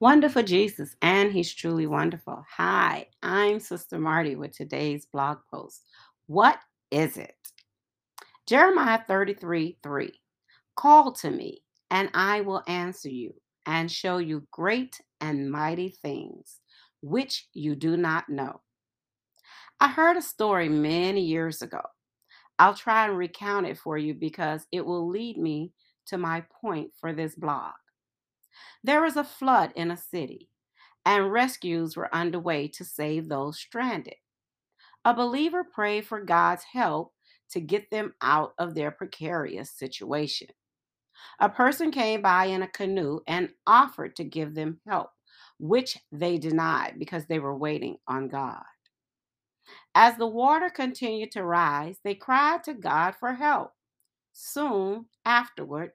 Wonderful Jesus, and He's truly wonderful. Hi, I'm Sister Marty with today's blog post. What is it? Jeremiah 33 3. Call to me, and I will answer you and show you great and mighty things which you do not know. I heard a story many years ago. I'll try and recount it for you because it will lead me to my point for this blog. There was a flood in a city, and rescues were underway to save those stranded. A believer prayed for God's help to get them out of their precarious situation. A person came by in a canoe and offered to give them help, which they denied because they were waiting on God. As the water continued to rise, they cried to God for help. Soon afterward,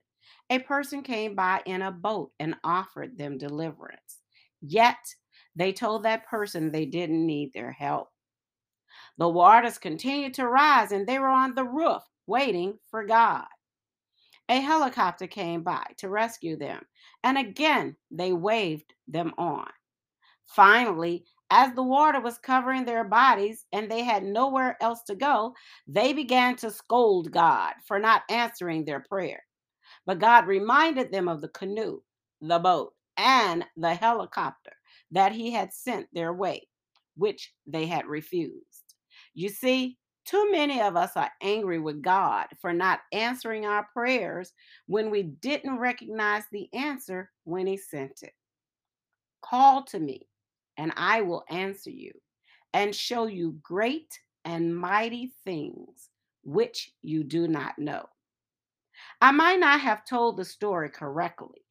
a person came by in a boat and offered them deliverance. Yet they told that person they didn't need their help. The waters continued to rise and they were on the roof waiting for God. A helicopter came by to rescue them, and again they waved them on. Finally, as the water was covering their bodies and they had nowhere else to go, they began to scold God for not answering their prayer. But God reminded them of the canoe, the boat, and the helicopter that He had sent their way, which they had refused. You see, too many of us are angry with God for not answering our prayers when we didn't recognize the answer when He sent it. Call to me, and I will answer you and show you great and mighty things which you do not know. I might not have told the story correctly,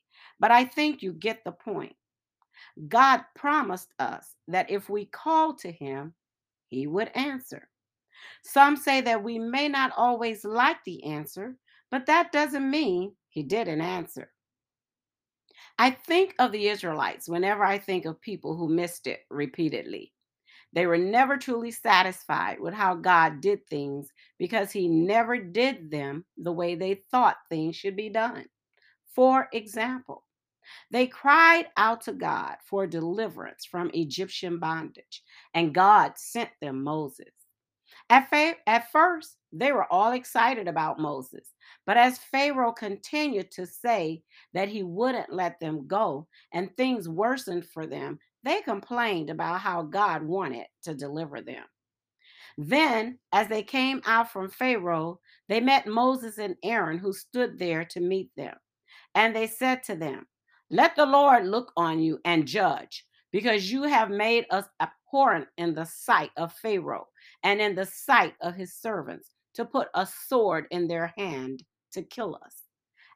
but I think you get the point. God promised us that if we called to Him, He would answer. Some say that we may not always like the answer, but that doesn't mean He didn't answer. I think of the Israelites whenever I think of people who missed it repeatedly. They were never truly satisfied with how God did things because He never did them the way they thought things should be done. For example, they cried out to God for deliverance from Egyptian bondage, and God sent them Moses. At, fa- at first, they were all excited about Moses, but as Pharaoh continued to say that he wouldn't let them go and things worsened for them, they complained about how God wanted to deliver them. Then, as they came out from Pharaoh, they met Moses and Aaron, who stood there to meet them. And they said to them, Let the Lord look on you and judge, because you have made us abhorrent in the sight of Pharaoh and in the sight of his servants, to put a sword in their hand to kill us.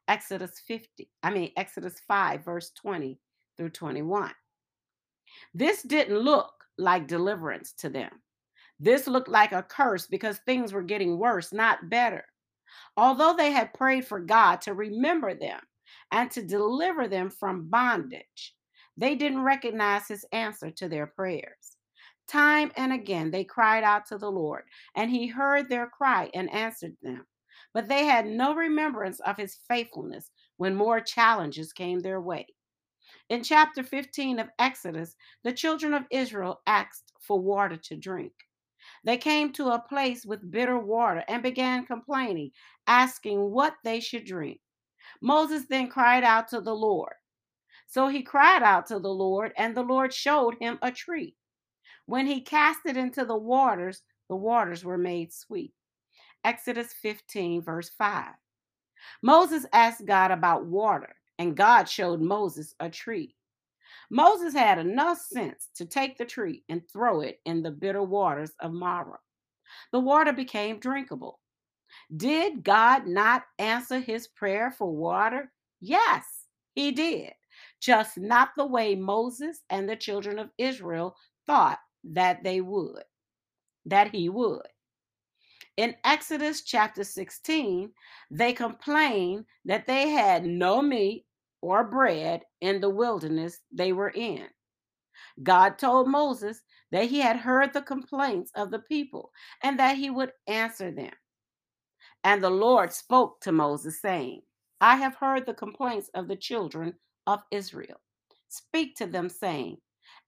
Exodus 50, I mean, Exodus 5, verse 20 through 21. This didn't look like deliverance to them. This looked like a curse because things were getting worse, not better. Although they had prayed for God to remember them and to deliver them from bondage, they didn't recognize his answer to their prayers. Time and again they cried out to the Lord, and he heard their cry and answered them. But they had no remembrance of his faithfulness when more challenges came their way. In chapter 15 of Exodus, the children of Israel asked for water to drink. They came to a place with bitter water and began complaining, asking what they should drink. Moses then cried out to the Lord. So he cried out to the Lord, and the Lord showed him a tree. When he cast it into the waters, the waters were made sweet. Exodus 15, verse 5. Moses asked God about water, and God showed Moses a tree. Moses had enough sense to take the tree and throw it in the bitter waters of Marah. The water became drinkable. Did God not answer his prayer for water? Yes, he did, just not the way Moses and the children of Israel thought that they would, that he would. In Exodus chapter 16, they complained that they had no meat or bread in the wilderness they were in. God told Moses that he had heard the complaints of the people and that he would answer them. And the Lord spoke to Moses, saying, I have heard the complaints of the children of Israel. Speak to them, saying,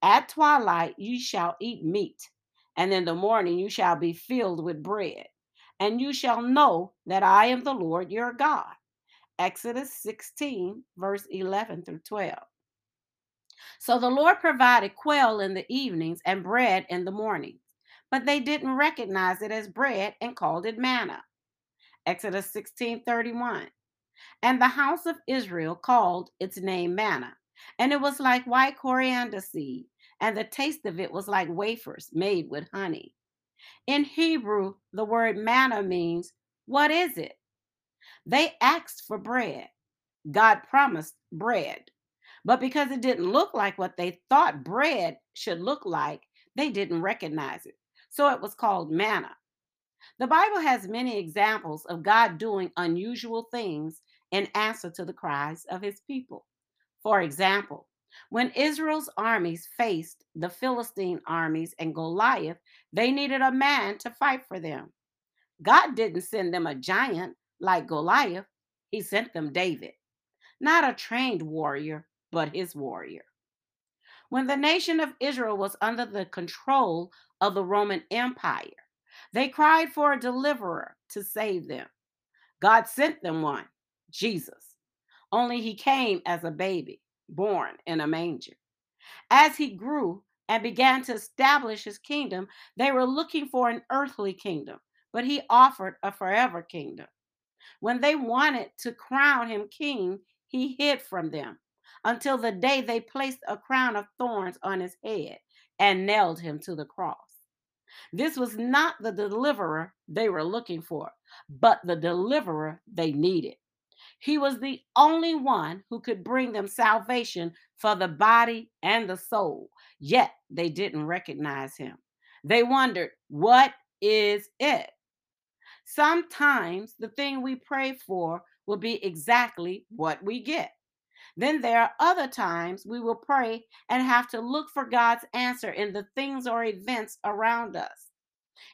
At twilight you shall eat meat, and in the morning you shall be filled with bread, and you shall know that I am the Lord your God. Exodus 16, verse 11 through 12. So the Lord provided quail in the evenings and bread in the mornings, but they didn't recognize it as bread and called it manna. Exodus 16 31. And the house of Israel called its name manna, and it was like white coriander seed, and the taste of it was like wafers made with honey. In Hebrew, the word manna means, What is it? They asked for bread. God promised bread. But because it didn't look like what they thought bread should look like, they didn't recognize it. So it was called manna. The Bible has many examples of God doing unusual things in answer to the cries of his people. For example, when Israel's armies faced the Philistine armies and Goliath, they needed a man to fight for them. God didn't send them a giant like Goliath, he sent them David, not a trained warrior, but his warrior. When the nation of Israel was under the control of the Roman Empire, they cried for a deliverer to save them. God sent them one, Jesus, only he came as a baby, born in a manger. As he grew and began to establish his kingdom, they were looking for an earthly kingdom, but he offered a forever kingdom. When they wanted to crown him king, he hid from them until the day they placed a crown of thorns on his head and nailed him to the cross. This was not the deliverer they were looking for, but the deliverer they needed. He was the only one who could bring them salvation for the body and the soul, yet they didn't recognize him. They wondered, What is it? Sometimes the thing we pray for will be exactly what we get. Then there are other times we will pray and have to look for God's answer in the things or events around us.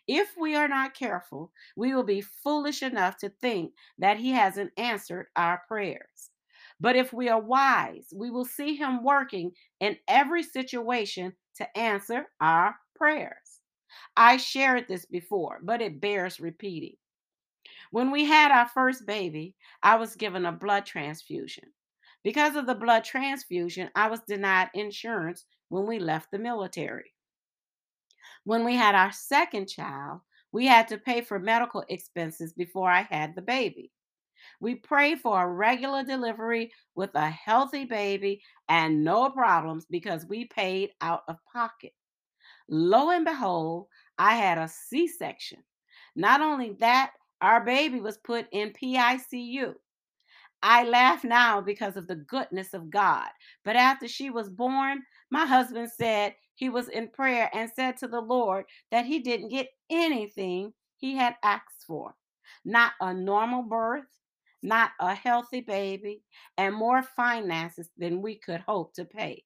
If we are not careful, we will be foolish enough to think that He hasn't answered our prayers. But if we are wise, we will see Him working in every situation to answer our prayers. I shared this before, but it bears repeating. When we had our first baby, I was given a blood transfusion. Because of the blood transfusion, I was denied insurance when we left the military. When we had our second child, we had to pay for medical expenses before I had the baby. We prayed for a regular delivery with a healthy baby and no problems because we paid out of pocket. Lo and behold, I had a C section. Not only that, our baby was put in PICU. I laugh now because of the goodness of God. But after she was born, my husband said he was in prayer and said to the Lord that he didn't get anything he had asked for not a normal birth, not a healthy baby, and more finances than we could hope to pay.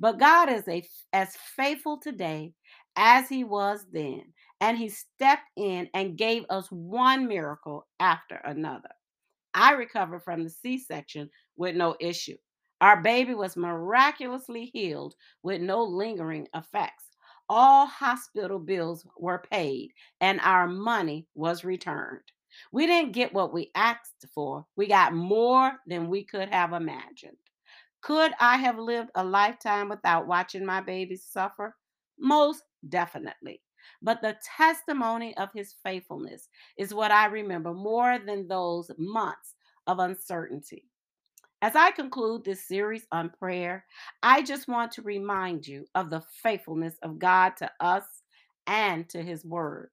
But God is a, as faithful today as he was then, and he stepped in and gave us one miracle after another. I recovered from the C section with no issue. Our baby was miraculously healed with no lingering effects. All hospital bills were paid and our money was returned. We didn't get what we asked for, we got more than we could have imagined. Could I have lived a lifetime without watching my babies suffer? Most definitely. But the testimony of his faithfulness is what I remember more than those months of uncertainty. As I conclude this series on prayer, I just want to remind you of the faithfulness of God to us and to his word.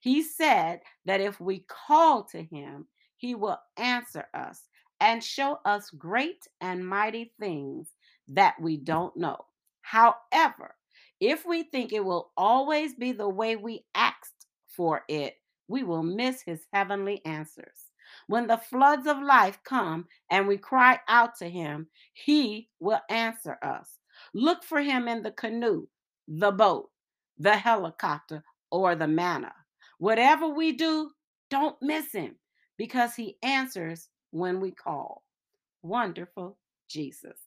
He said that if we call to him, he will answer us and show us great and mighty things that we don't know. However, if we think it will always be the way we asked for it, we will miss his heavenly answers. When the floods of life come and we cry out to him, he will answer us. Look for him in the canoe, the boat, the helicopter, or the manna. Whatever we do, don't miss him because he answers when we call. Wonderful Jesus.